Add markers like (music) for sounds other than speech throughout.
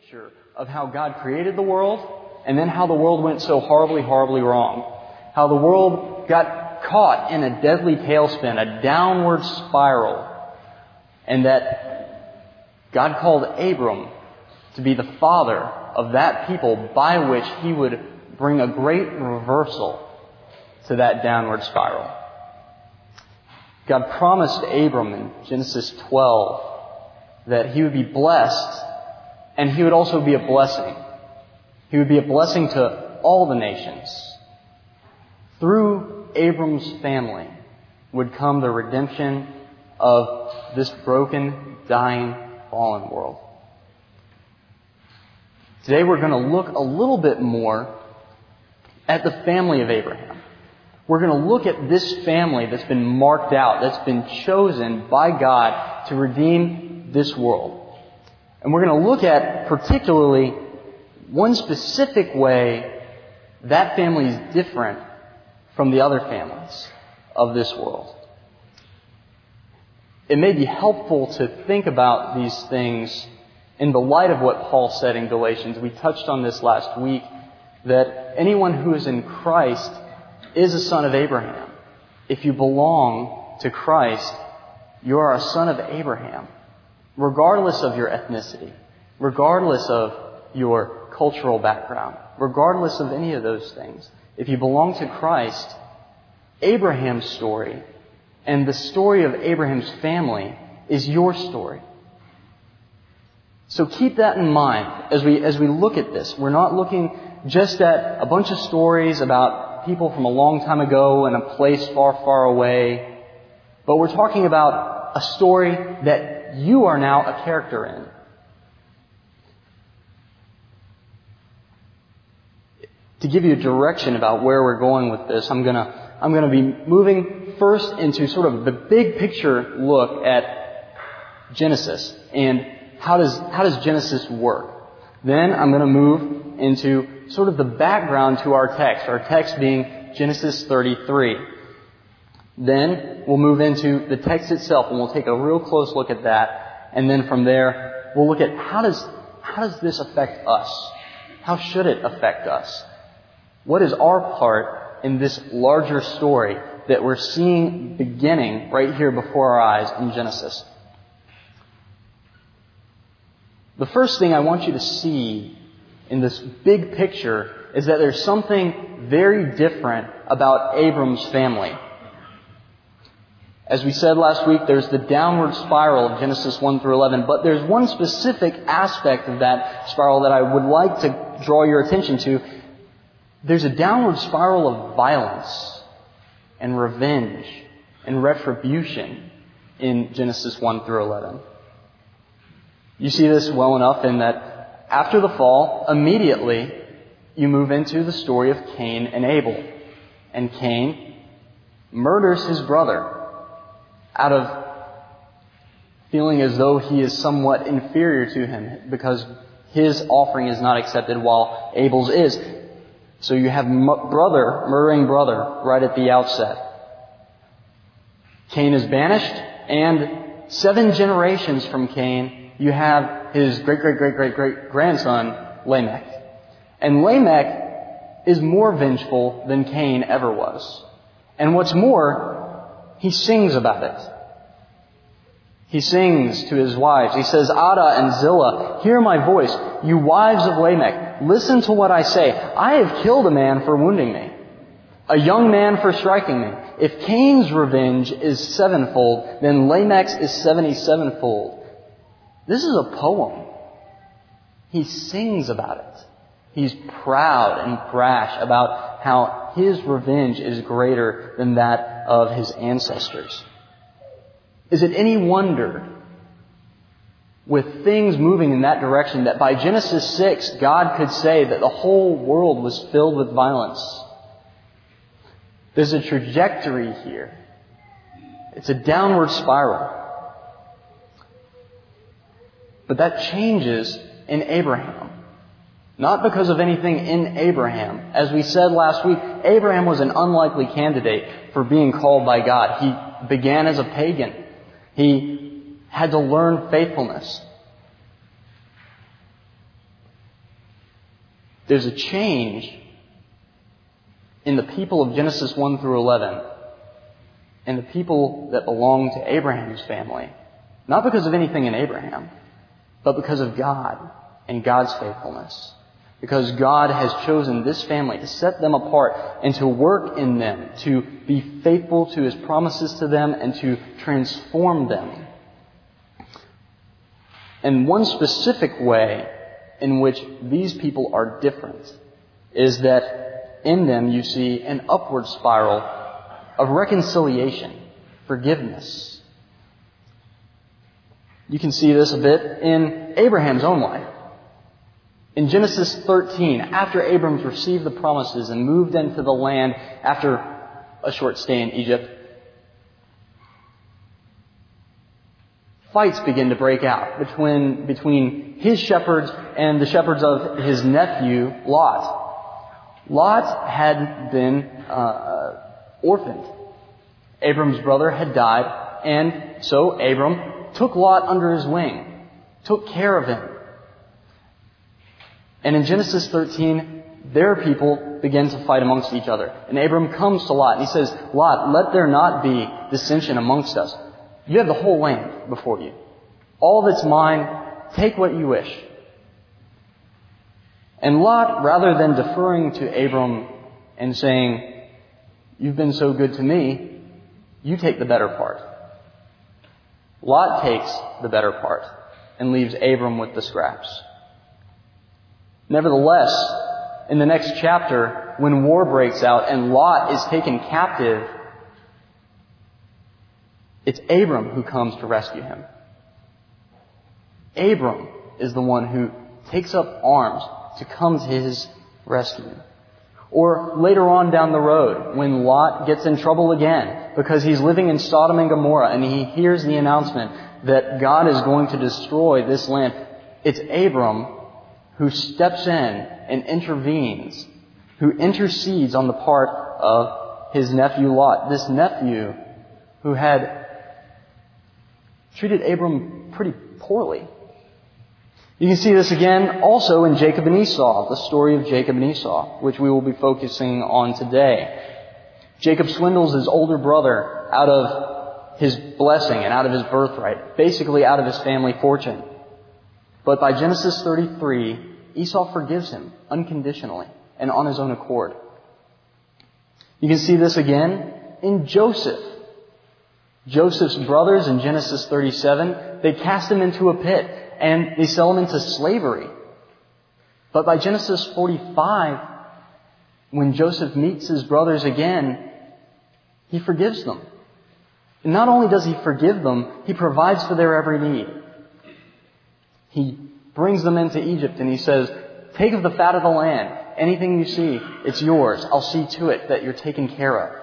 picture of how God created the world and then how the world went so horribly, horribly wrong. How the world got caught in a deadly tailspin, a downward spiral, and that God called Abram to be the father of that people by which he would bring a great reversal to that downward spiral. God promised Abram in Genesis 12 that he would be blessed and he would also be a blessing. He would be a blessing to all the nations. Through Abram's family would come the redemption of this broken, dying, fallen world. Today we're going to look a little bit more at the family of Abraham. We're going to look at this family that's been marked out, that's been chosen by God to redeem this world. And we're going to look at particularly one specific way that family is different from the other families of this world. It may be helpful to think about these things in the light of what Paul said in Galatians. We touched on this last week that anyone who is in Christ is a son of Abraham. If you belong to Christ, you are a son of Abraham, regardless of your ethnicity, regardless of your cultural background, regardless of any of those things. If you belong to Christ, Abraham's story and the story of Abraham's family is your story. So keep that in mind as we, as we look at this. We're not looking just at a bunch of stories about people from a long time ago in a place far, far away, but we're talking about a story that you are now a character in. To give you a direction about where we're going with this, I'm gonna, I'm gonna be moving first into sort of the big picture look at Genesis and how does, how does Genesis work? Then I'm to move into sort of the background to our text, our text being Genesis 33. Then we'll move into the text itself and we'll take a real close look at that. And then from there, we'll look at how does, how does this affect us? How should it affect us? What is our part in this larger story that we're seeing beginning right here before our eyes in Genesis? The first thing I want you to see in this big picture is that there's something very different about Abram's family. As we said last week, there's the downward spiral of Genesis 1 through 11, but there's one specific aspect of that spiral that I would like to draw your attention to. There's a downward spiral of violence and revenge and retribution in Genesis 1 through 11. You see this well enough in that after the fall, immediately you move into the story of Cain and Abel. And Cain murders his brother out of feeling as though he is somewhat inferior to him because his offering is not accepted while Abel's is. So you have brother murdering brother right at the outset. Cain is banished and seven generations from Cain you have his great, great, great, great, great grandson, Lamech. And Lamech is more vengeful than Cain ever was. And what's more, he sings about it. He sings to his wives. He says, Adah and Zillah, hear my voice. You wives of Lamech, listen to what I say. I have killed a man for wounding me, a young man for striking me. If Cain's revenge is sevenfold, then Lamech's is seventy-sevenfold. This is a poem. He sings about it. He's proud and brash about how his revenge is greater than that of his ancestors. Is it any wonder, with things moving in that direction, that by Genesis 6, God could say that the whole world was filled with violence? There's a trajectory here. It's a downward spiral. But that changes in Abraham. Not because of anything in Abraham. As we said last week, Abraham was an unlikely candidate for being called by God. He began as a pagan. He had to learn faithfulness. there's a change in the people of Genesis 1 through 11 and the people that belong to Abraham's family. Not because of anything in Abraham, but because of God and God's faithfulness. Because God has chosen this family to set them apart and to work in them, to be faithful to His promises to them and to transform them. And one specific way in which these people are different is that in them you see an upward spiral of reconciliation, forgiveness. You can see this a bit in Abraham's own life. In Genesis 13, after Abram received the promises and moved into the land after a short stay in Egypt, fights begin to break out between, between his shepherds and the shepherds of his nephew, Lot. Lot had been uh, orphaned. Abram's brother had died, and so Abram took Lot under his wing, took care of him. And in Genesis 13, their people begin to fight amongst each other. And Abram comes to Lot and he says, Lot, let there not be dissension amongst us. You have the whole land before you. All that's mine, take what you wish. And Lot, rather than deferring to Abram and saying, You've been so good to me, you take the better part. Lot takes the better part and leaves Abram with the scraps. Nevertheless, in the next chapter, when war breaks out and Lot is taken captive, it's Abram who comes to rescue him. Abram is the one who takes up arms to come to his rescue. Or later on down the road, when Lot gets in trouble again because he's living in Sodom and Gomorrah and he hears the announcement that God is going to destroy this land, it's Abram who steps in and intervenes, who intercedes on the part of his nephew Lot. This nephew who had treated Abram pretty poorly. You can see this again also in Jacob and Esau, the story of Jacob and Esau, which we will be focusing on today. Jacob swindles his older brother out of his blessing and out of his birthright, basically out of his family fortune. But by Genesis 33, Esau forgives him unconditionally and on his own accord. You can see this again in Joseph. Joseph's brothers in Genesis 37, they cast him into a pit and they sell him into slavery. But by Genesis 45, when Joseph meets his brothers again, he forgives them. And not only does he forgive them, he provides for their every need. He brings them into Egypt and he says, take of the fat of the land. Anything you see, it's yours. I'll see to it that you're taken care of.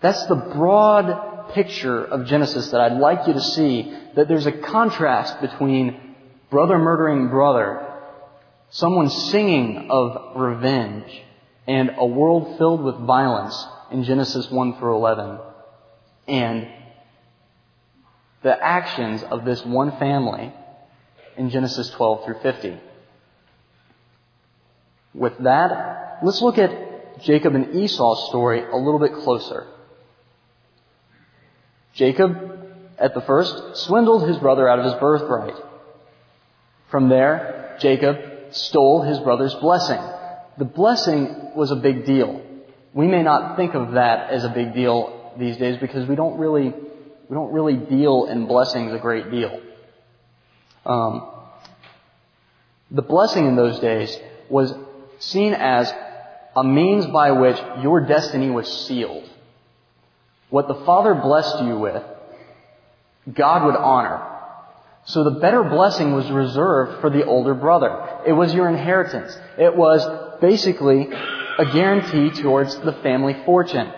That's the broad picture of Genesis that I'd like you to see, that there's a contrast between brother murdering brother, someone singing of revenge, and a world filled with violence in Genesis 1 through 11, and the actions of this one family in Genesis 12 through 50. With that, let's look at Jacob and Esau's story a little bit closer. Jacob, at the first, swindled his brother out of his birthright. From there, Jacob stole his brother's blessing. The blessing was a big deal. We may not think of that as a big deal these days because we don't really, we don't really deal in blessings a great deal. Um, the blessing in those days was seen as a means by which your destiny was sealed. What the Father blessed you with, God would honor. So the better blessing was reserved for the older brother. It was your inheritance. It was basically a guarantee towards the family fortune.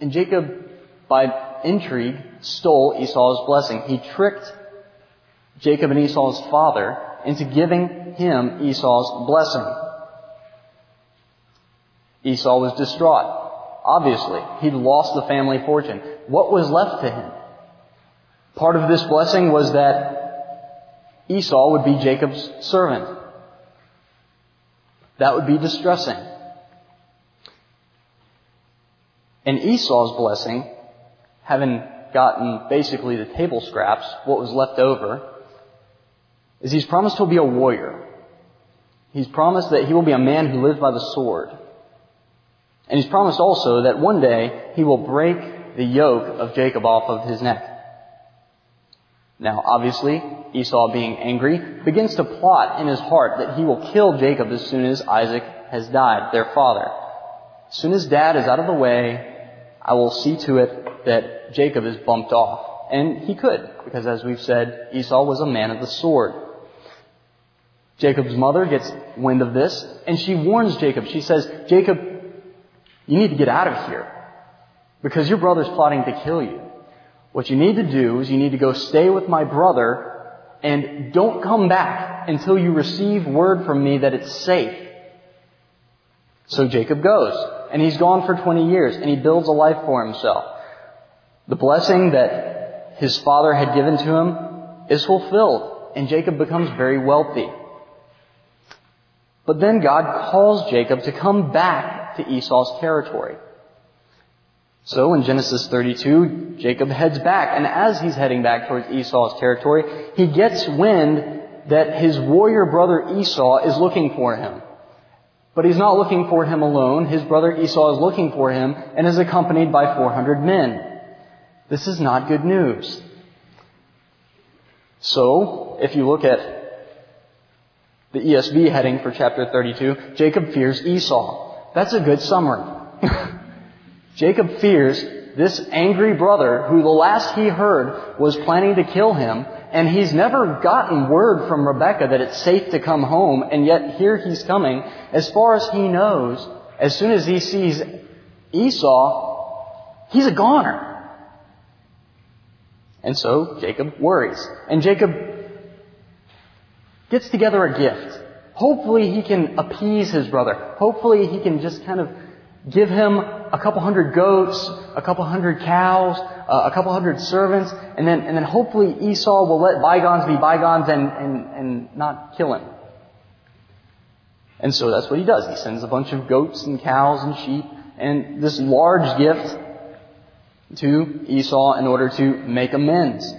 And Jacob, by intrigue, stole Esau's blessing. He tricked Jacob and Esau's father into giving him Esau's blessing. Esau was distraught. Obviously, he'd lost the family fortune. What was left to him? Part of this blessing was that Esau would be Jacob's servant. That would be distressing. And Esau's blessing, having gotten basically the table scraps, what was left over, is he's promised he'll be a warrior. He's promised that he will be a man who lives by the sword. And he's promised also that one day he will break the yoke of Jacob off of his neck. Now, obviously, Esau being angry begins to plot in his heart that he will kill Jacob as soon as Isaac has died, their father. As soon as dad is out of the way, I will see to it that Jacob is bumped off. And he could, because as we've said, Esau was a man of the sword. Jacob's mother gets wind of this, and she warns Jacob. She says, Jacob, you need to get out of here, because your brother's plotting to kill you. What you need to do is you need to go stay with my brother and don't come back until you receive word from me that it's safe. So Jacob goes, and he's gone for 20 years, and he builds a life for himself. The blessing that his father had given to him is fulfilled, and Jacob becomes very wealthy. But then God calls Jacob to come back to Esau's territory. So in Genesis 32, Jacob heads back, and as he's heading back towards Esau's territory, he gets wind that his warrior brother Esau is looking for him. But he's not looking for him alone. His brother Esau is looking for him and is accompanied by 400 men. This is not good news. So, if you look at the ESV heading for chapter 32, Jacob fears Esau. That's a good summary. (laughs) Jacob fears this angry brother who the last he heard was planning to kill him, and he's never gotten word from Rebecca that it's safe to come home, and yet here he's coming. As far as he knows, as soon as he sees Esau, he's a goner. And so Jacob worries. And Jacob gets together a gift. Hopefully he can appease his brother. Hopefully he can just kind of give him a couple hundred goats, a couple hundred cows, uh, a couple hundred servants, and then, and then hopefully Esau will let bygones be bygones and, and, and not kill him. And so that's what he does. He sends a bunch of goats and cows and sheep and this large gift to Esau in order to make amends.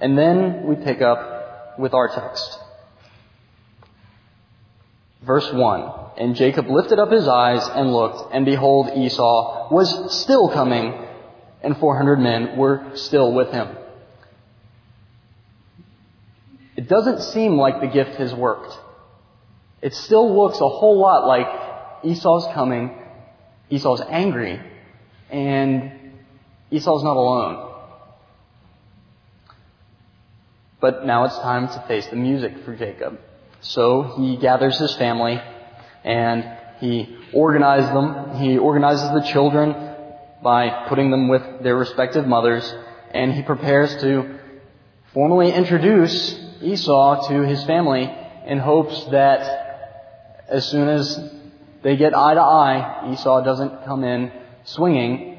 And then we pick up with our text. Verse 1. And Jacob lifted up his eyes and looked, and behold, Esau was still coming, and 400 men were still with him. It doesn't seem like the gift has worked. It still looks a whole lot like Esau's coming, Esau's angry, and Esau's not alone. But now it's time to face the music for Jacob. So he gathers his family and he organizes them. He organizes the children by putting them with their respective mothers and he prepares to formally introduce Esau to his family in hopes that as soon as they get eye to eye, Esau doesn't come in swinging.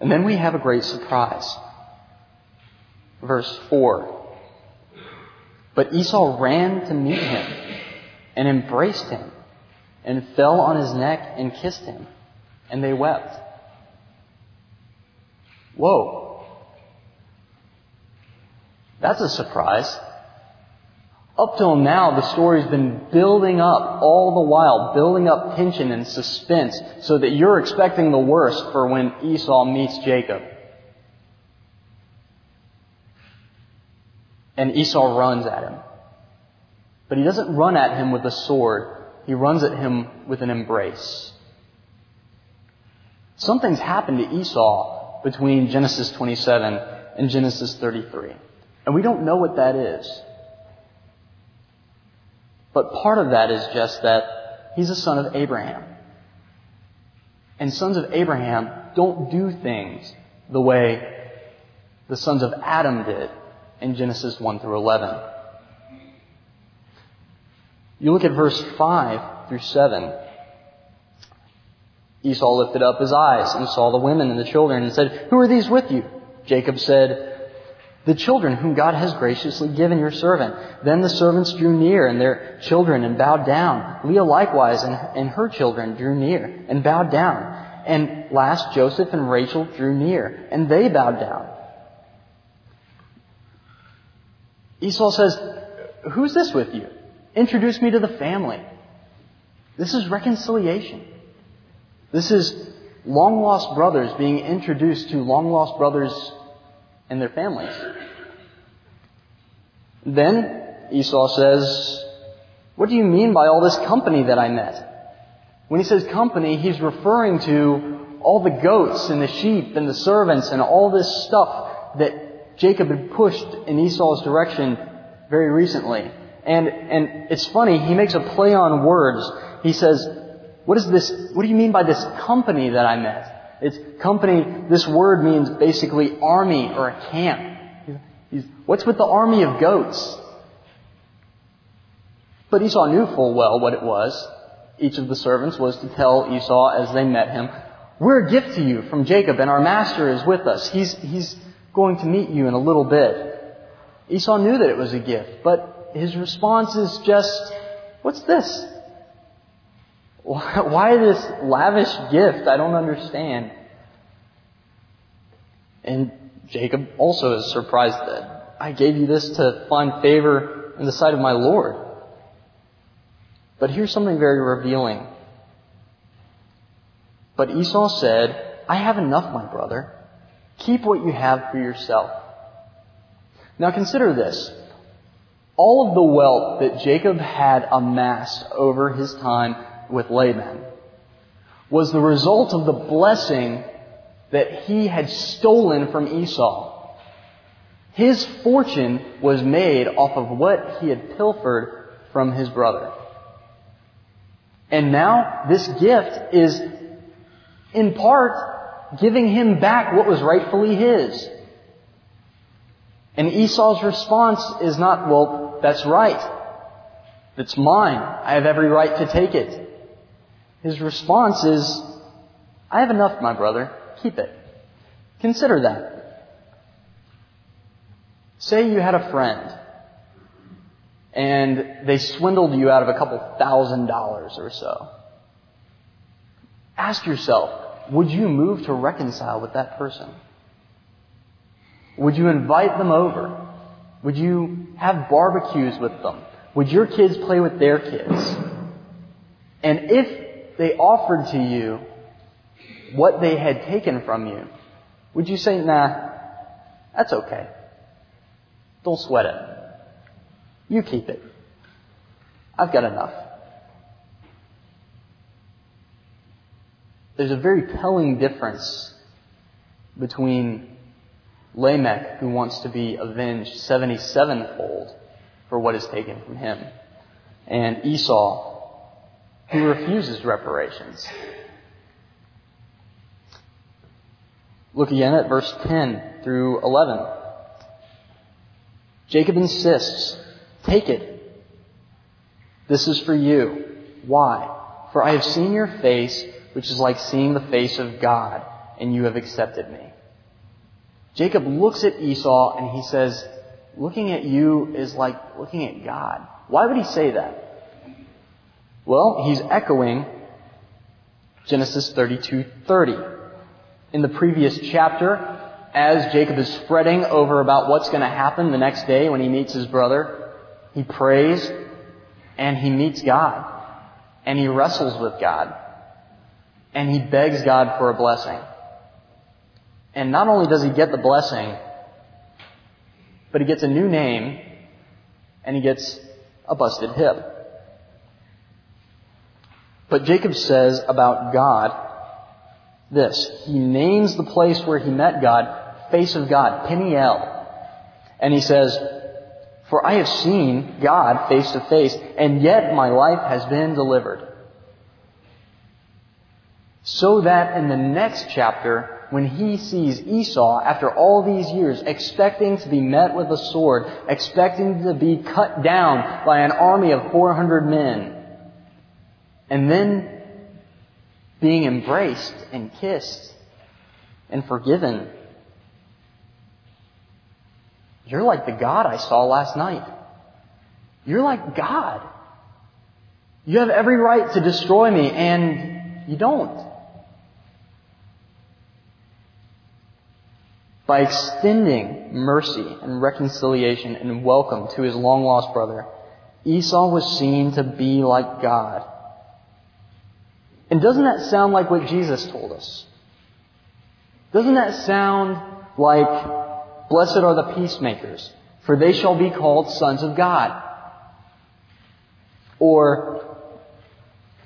And then we have a great surprise. Verse 4. But Esau ran to meet him and embraced him and fell on his neck and kissed him. And they wept. Whoa. That's a surprise. Up till now, the story's been building up all the while, building up tension and suspense so that you're expecting the worst for when Esau meets Jacob. And Esau runs at him. But he doesn't run at him with a sword. He runs at him with an embrace. Something's happened to Esau between Genesis 27 and Genesis 33. And we don't know what that is. But part of that is just that he's a son of Abraham. And sons of Abraham don't do things the way the sons of Adam did in Genesis 1 through 11. You look at verse 5 through 7. Esau lifted up his eyes and saw the women and the children and said, Who are these with you? Jacob said, The children whom God has graciously given your servant. Then the servants drew near and their children and bowed down. Leah likewise and, and her children drew near and bowed down. And last Joseph and Rachel drew near and they bowed down. Esau says, Who's this with you? Introduce me to the family. This is reconciliation. This is long lost brothers being introduced to long lost brothers and their families. Then Esau says, What do you mean by all this company that I met? When he says company, he's referring to all the goats and the sheep and the servants and all this stuff that Jacob had pushed in Esau's direction very recently. And, and it's funny, he makes a play on words. He says, what is this, what do you mean by this company that I met? It's company, this word means basically army or a camp. He's, what's with the army of goats? But Esau knew full well what it was. Each of the servants was to tell Esau as they met him, we're a gift to you from Jacob and our master is with us. He's, he's going to meet you in a little bit. Esau knew that it was a gift, but his response is just, what's this? (laughs) Why this lavish gift? I don't understand. And Jacob also is surprised that I gave you this to find favor in the sight of my Lord. But here's something very revealing. But Esau said, I have enough, my brother. Keep what you have for yourself. Now consider this. All of the wealth that Jacob had amassed over his time with Laban was the result of the blessing that he had stolen from Esau. His fortune was made off of what he had pilfered from his brother. And now this gift is in part giving him back what was rightfully his. And Esau's response is not, well, that's right. It's mine. I have every right to take it. His response is, I have enough, my brother. Keep it. Consider that. Say you had a friend and they swindled you out of a couple thousand dollars or so. Ask yourself, would you move to reconcile with that person? Would you invite them over? Would you have barbecues with them? Would your kids play with their kids? And if they offered to you what they had taken from you, would you say, nah, that's okay. Don't sweat it. You keep it. I've got enough. There's a very telling difference between Lamech, who wants to be avenged 77-fold for what is taken from him, and Esau, who refuses reparations. Look again at verse 10 through 11. Jacob insists, take it. This is for you. Why? For I have seen your face, which is like seeing the face of God, and you have accepted me. Jacob looks at Esau and he says, looking at you is like looking at God. Why would he say that? Well, he's echoing Genesis 32:30. In the previous chapter, as Jacob is fretting over about what's going to happen the next day when he meets his brother, he prays and he meets God and he wrestles with God and he begs God for a blessing. And not only does he get the blessing, but he gets a new name and he gets a busted hip. But Jacob says about God this. He names the place where he met God, face of God, Peniel. And he says, For I have seen God face to face, and yet my life has been delivered. So that in the next chapter, when he sees Esau, after all these years, expecting to be met with a sword, expecting to be cut down by an army of 400 men, and then being embraced and kissed and forgiven. You're like the God I saw last night. You're like God. You have every right to destroy me, and you don't. By extending mercy and reconciliation and welcome to his long lost brother, Esau was seen to be like God. And doesn't that sound like what Jesus told us? Doesn't that sound like, blessed are the peacemakers, for they shall be called sons of God? Or,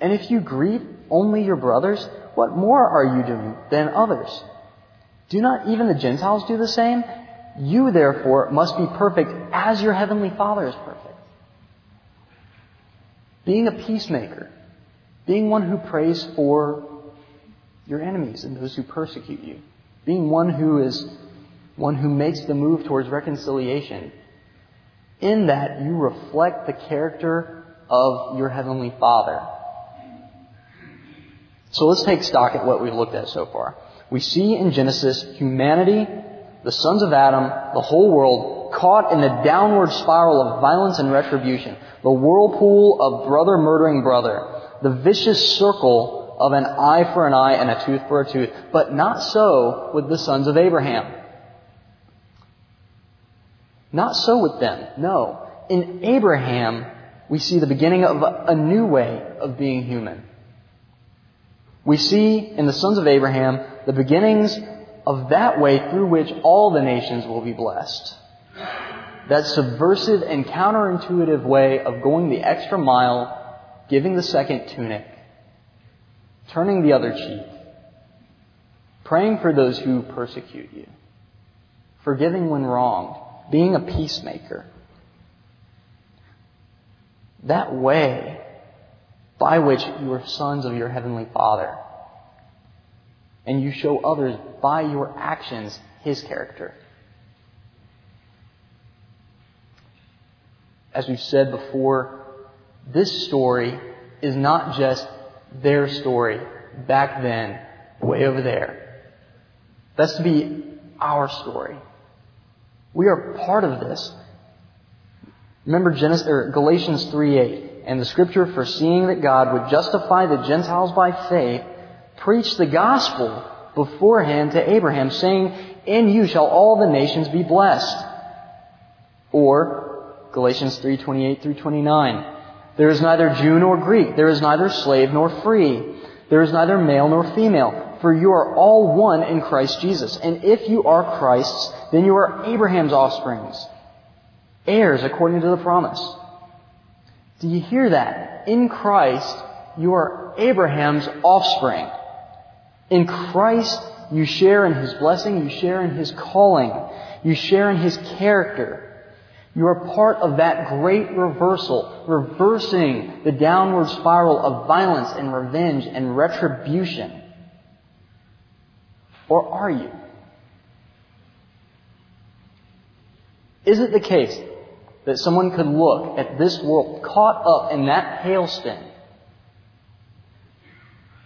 And if you greet only your brothers, what more are you doing than others? Do not even the Gentiles do the same? You therefore must be perfect as your heavenly Father is perfect. Being a peacemaker, being one who prays for your enemies and those who persecute you, being one who is one who makes the move towards reconciliation, in that you reflect the character of your heavenly Father. So let's take stock at what we've looked at so far. We see in Genesis humanity, the sons of Adam, the whole world, caught in the downward spiral of violence and retribution, the whirlpool of brother murdering brother, the vicious circle of an eye for an eye and a tooth for a tooth. But not so with the sons of Abraham. Not so with them. No. In Abraham, we see the beginning of a new way of being human. We see in the sons of Abraham the beginnings of that way through which all the nations will be blessed. That subversive and counterintuitive way of going the extra mile, giving the second tunic, turning the other cheek, praying for those who persecute you, forgiving when wronged, being a peacemaker. That way by which you are sons of your heavenly Father. And you show others by your actions His character. As we've said before, this story is not just their story back then, way over there. That's to be our story. We are part of this. Remember Genesis, or Galatians 3.8 and the scripture foreseeing that God would justify the Gentiles by faith, preached the gospel beforehand to Abraham, saying, In you shall all the nations be blessed. Or, Galatians 3:28 through 29. There is neither Jew nor Greek, there is neither slave nor free, there is neither male nor female, for you are all one in Christ Jesus. And if you are Christ's, then you are Abraham's offsprings, heirs according to the promise. Do you hear that? In Christ, you are Abraham's offspring. In Christ, you share in His blessing, you share in His calling, you share in His character. You are part of that great reversal, reversing the downward spiral of violence and revenge and retribution. Or are you? Is it the case that someone could look at this world caught up in that hailstone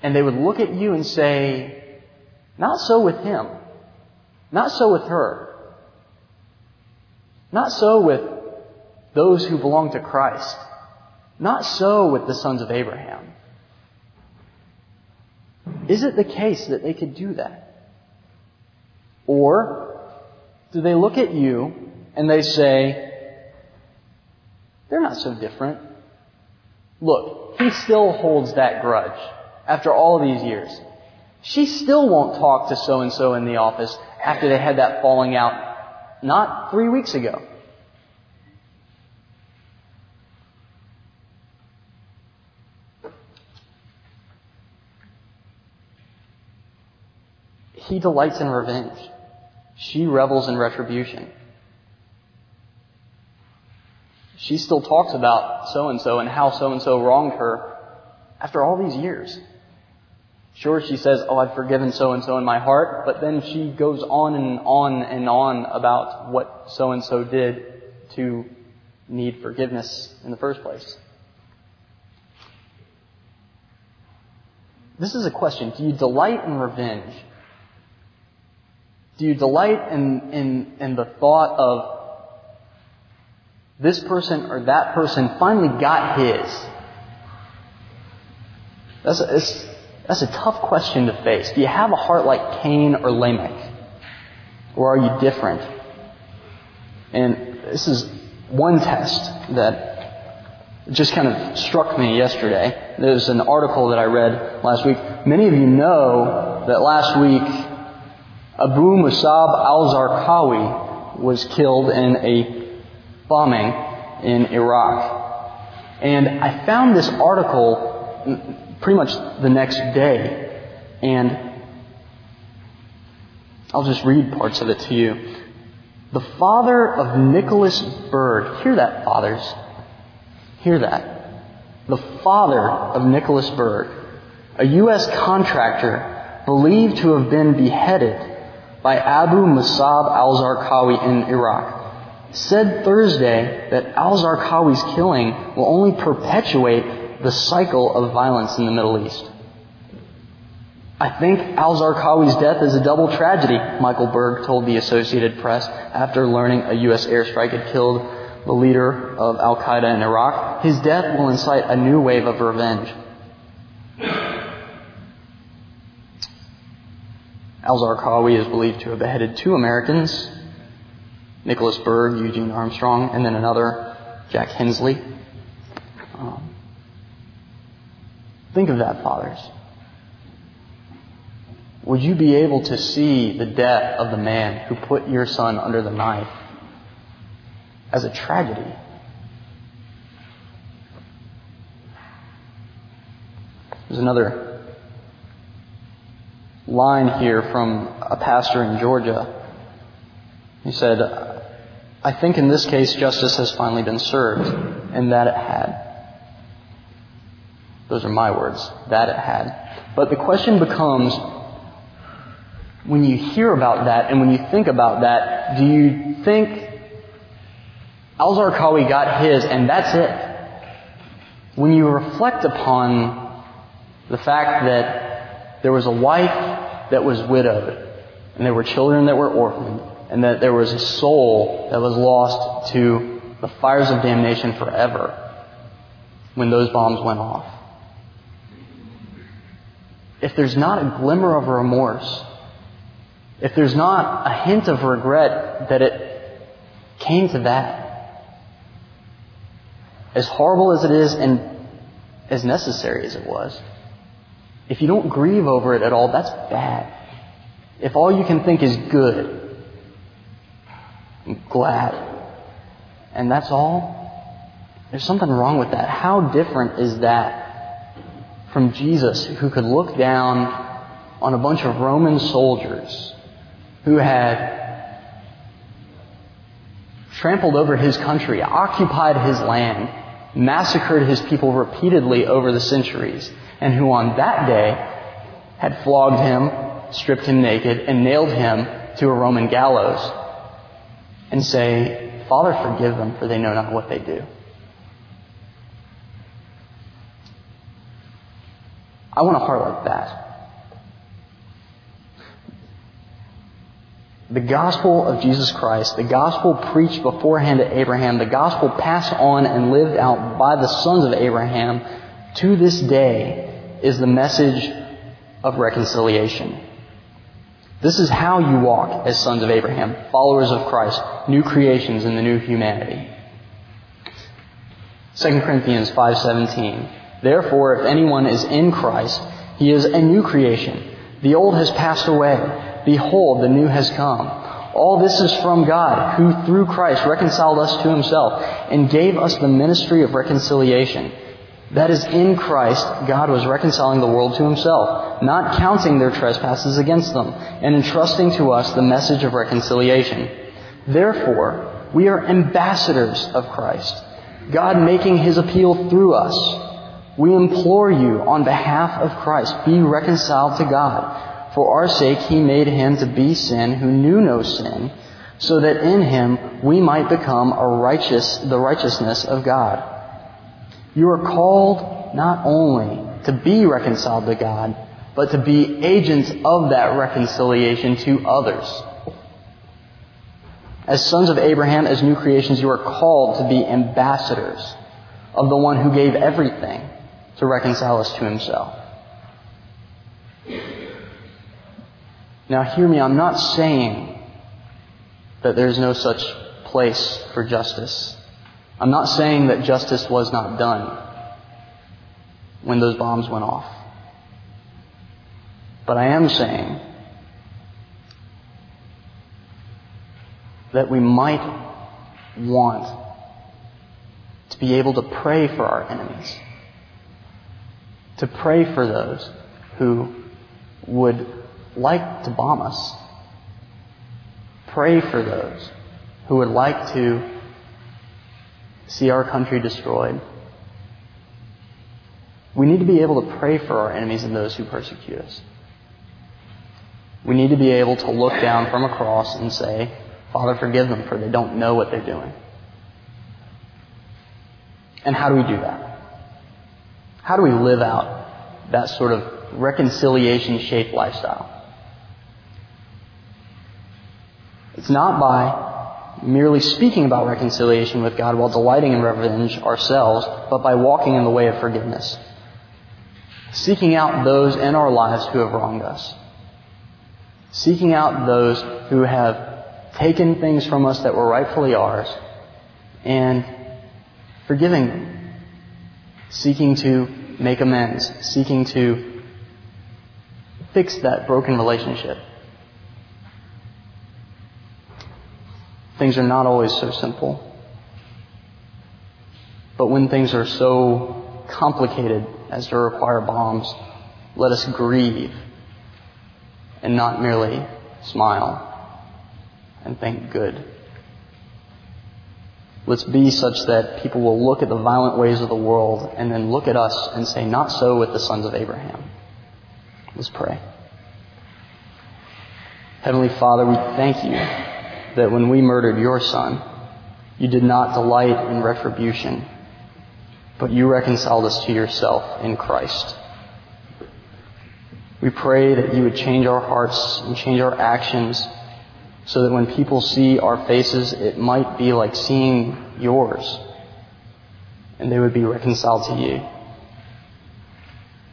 and they would look at you and say, not so with him. Not so with her. Not so with those who belong to Christ. Not so with the sons of Abraham. Is it the case that they could do that? Or do they look at you and they say, they're not so different. Look, he still holds that grudge after all these years. She still won't talk to so and so in the office after they had that falling out not three weeks ago. He delights in revenge. She revels in retribution. She still talks about so and so and how so and so wronged her after all these years. Sure, she says, Oh, I've forgiven so and so in my heart, but then she goes on and on and on about what so and so did to need forgiveness in the first place. This is a question. Do you delight in revenge? Do you delight in, in, in the thought of this person or that person finally got his? That's a, that's a tough question to face. Do you have a heart like Cain or Lamech? Or are you different? And this is one test that just kind of struck me yesterday. There's an article that I read last week. Many of you know that last week Abu Musab al-Zarqawi was killed in a bombing in Iraq. And I found this article pretty much the next day. And I'll just read parts of it to you. The father of Nicholas Berg, hear that, fathers. Hear that. The father of Nicholas Berg, a U.S. contractor believed to have been beheaded by Abu Musab al-Zarqawi in Iraq, said Thursday that al-Zarqawi's killing will only perpetuate the cycle of violence in the Middle East. I think Al Zarqawi's death is a double tragedy, Michael Berg told the Associated Press after learning a U.S. airstrike had killed the leader of Al Qaeda in Iraq. His death will incite a new wave of revenge. Al Zarqawi is believed to have beheaded two Americans, Nicholas Berg, Eugene Armstrong, and then another, Jack Hensley. Um, think of that, fathers. Would you be able to see the death of the man who put your son under the knife as a tragedy? There's another line here from a pastor in Georgia. He said, I think in this case justice has finally been served, and that it had. Those are my words, that it had. But the question becomes, when you hear about that and when you think about that, do you think Al Zarqawi got his and that's it? When you reflect upon the fact that there was a wife that was widowed and there were children that were orphaned and that there was a soul that was lost to the fires of damnation forever when those bombs went off. If there's not a glimmer of remorse, if there's not a hint of regret that it came to that, as horrible as it is and as necessary as it was, if you don't grieve over it at all, that's bad. If all you can think is good, I'm glad, and that's all, there's something wrong with that. How different is that from Jesus who could look down on a bunch of Roman soldiers who had trampled over his country, occupied his land, massacred his people repeatedly over the centuries, and who on that day had flogged him, stripped him naked, and nailed him to a Roman gallows, and say, Father, forgive them, for they know not what they do. I want a heart like that. the gospel of Jesus Christ, the gospel preached beforehand to Abraham, the gospel passed on and lived out by the sons of Abraham to this day is the message of reconciliation. This is how you walk as sons of Abraham, followers of Christ, new creations in the new humanity. 2 Corinthians 5:17 Therefore if anyone is in Christ, he is a new creation. The old has passed away Behold, the new has come. All this is from God, who through Christ reconciled us to himself and gave us the ministry of reconciliation. That is, in Christ, God was reconciling the world to himself, not counting their trespasses against them, and entrusting to us the message of reconciliation. Therefore, we are ambassadors of Christ, God making his appeal through us. We implore you, on behalf of Christ, be reconciled to God. For our sake, he made him to be sin who knew no sin, so that in him we might become a righteous, the righteousness of God. You are called not only to be reconciled to God, but to be agents of that reconciliation to others. As sons of Abraham, as new creations, you are called to be ambassadors of the one who gave everything to reconcile us to himself. Now hear me, I'm not saying that there's no such place for justice. I'm not saying that justice was not done when those bombs went off. But I am saying that we might want to be able to pray for our enemies. To pray for those who would like to bomb us. Pray for those who would like to see our country destroyed. We need to be able to pray for our enemies and those who persecute us. We need to be able to look down from a cross and say, Father, forgive them, for they don't know what they're doing. And how do we do that? How do we live out that sort of reconciliation shaped lifestyle? It's not by merely speaking about reconciliation with God while delighting in revenge ourselves, but by walking in the way of forgiveness. Seeking out those in our lives who have wronged us. Seeking out those who have taken things from us that were rightfully ours and forgiving them. Seeking to make amends. Seeking to fix that broken relationship. Things are not always so simple. But when things are so complicated as to require bombs, let us grieve and not merely smile and think good. Let's be such that people will look at the violent ways of the world and then look at us and say, not so with the sons of Abraham. Let's pray. Heavenly Father, we thank you that when we murdered your son, you did not delight in retribution, but you reconciled us to yourself in Christ. We pray that you would change our hearts and change our actions so that when people see our faces, it might be like seeing yours and they would be reconciled to you.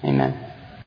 Amen.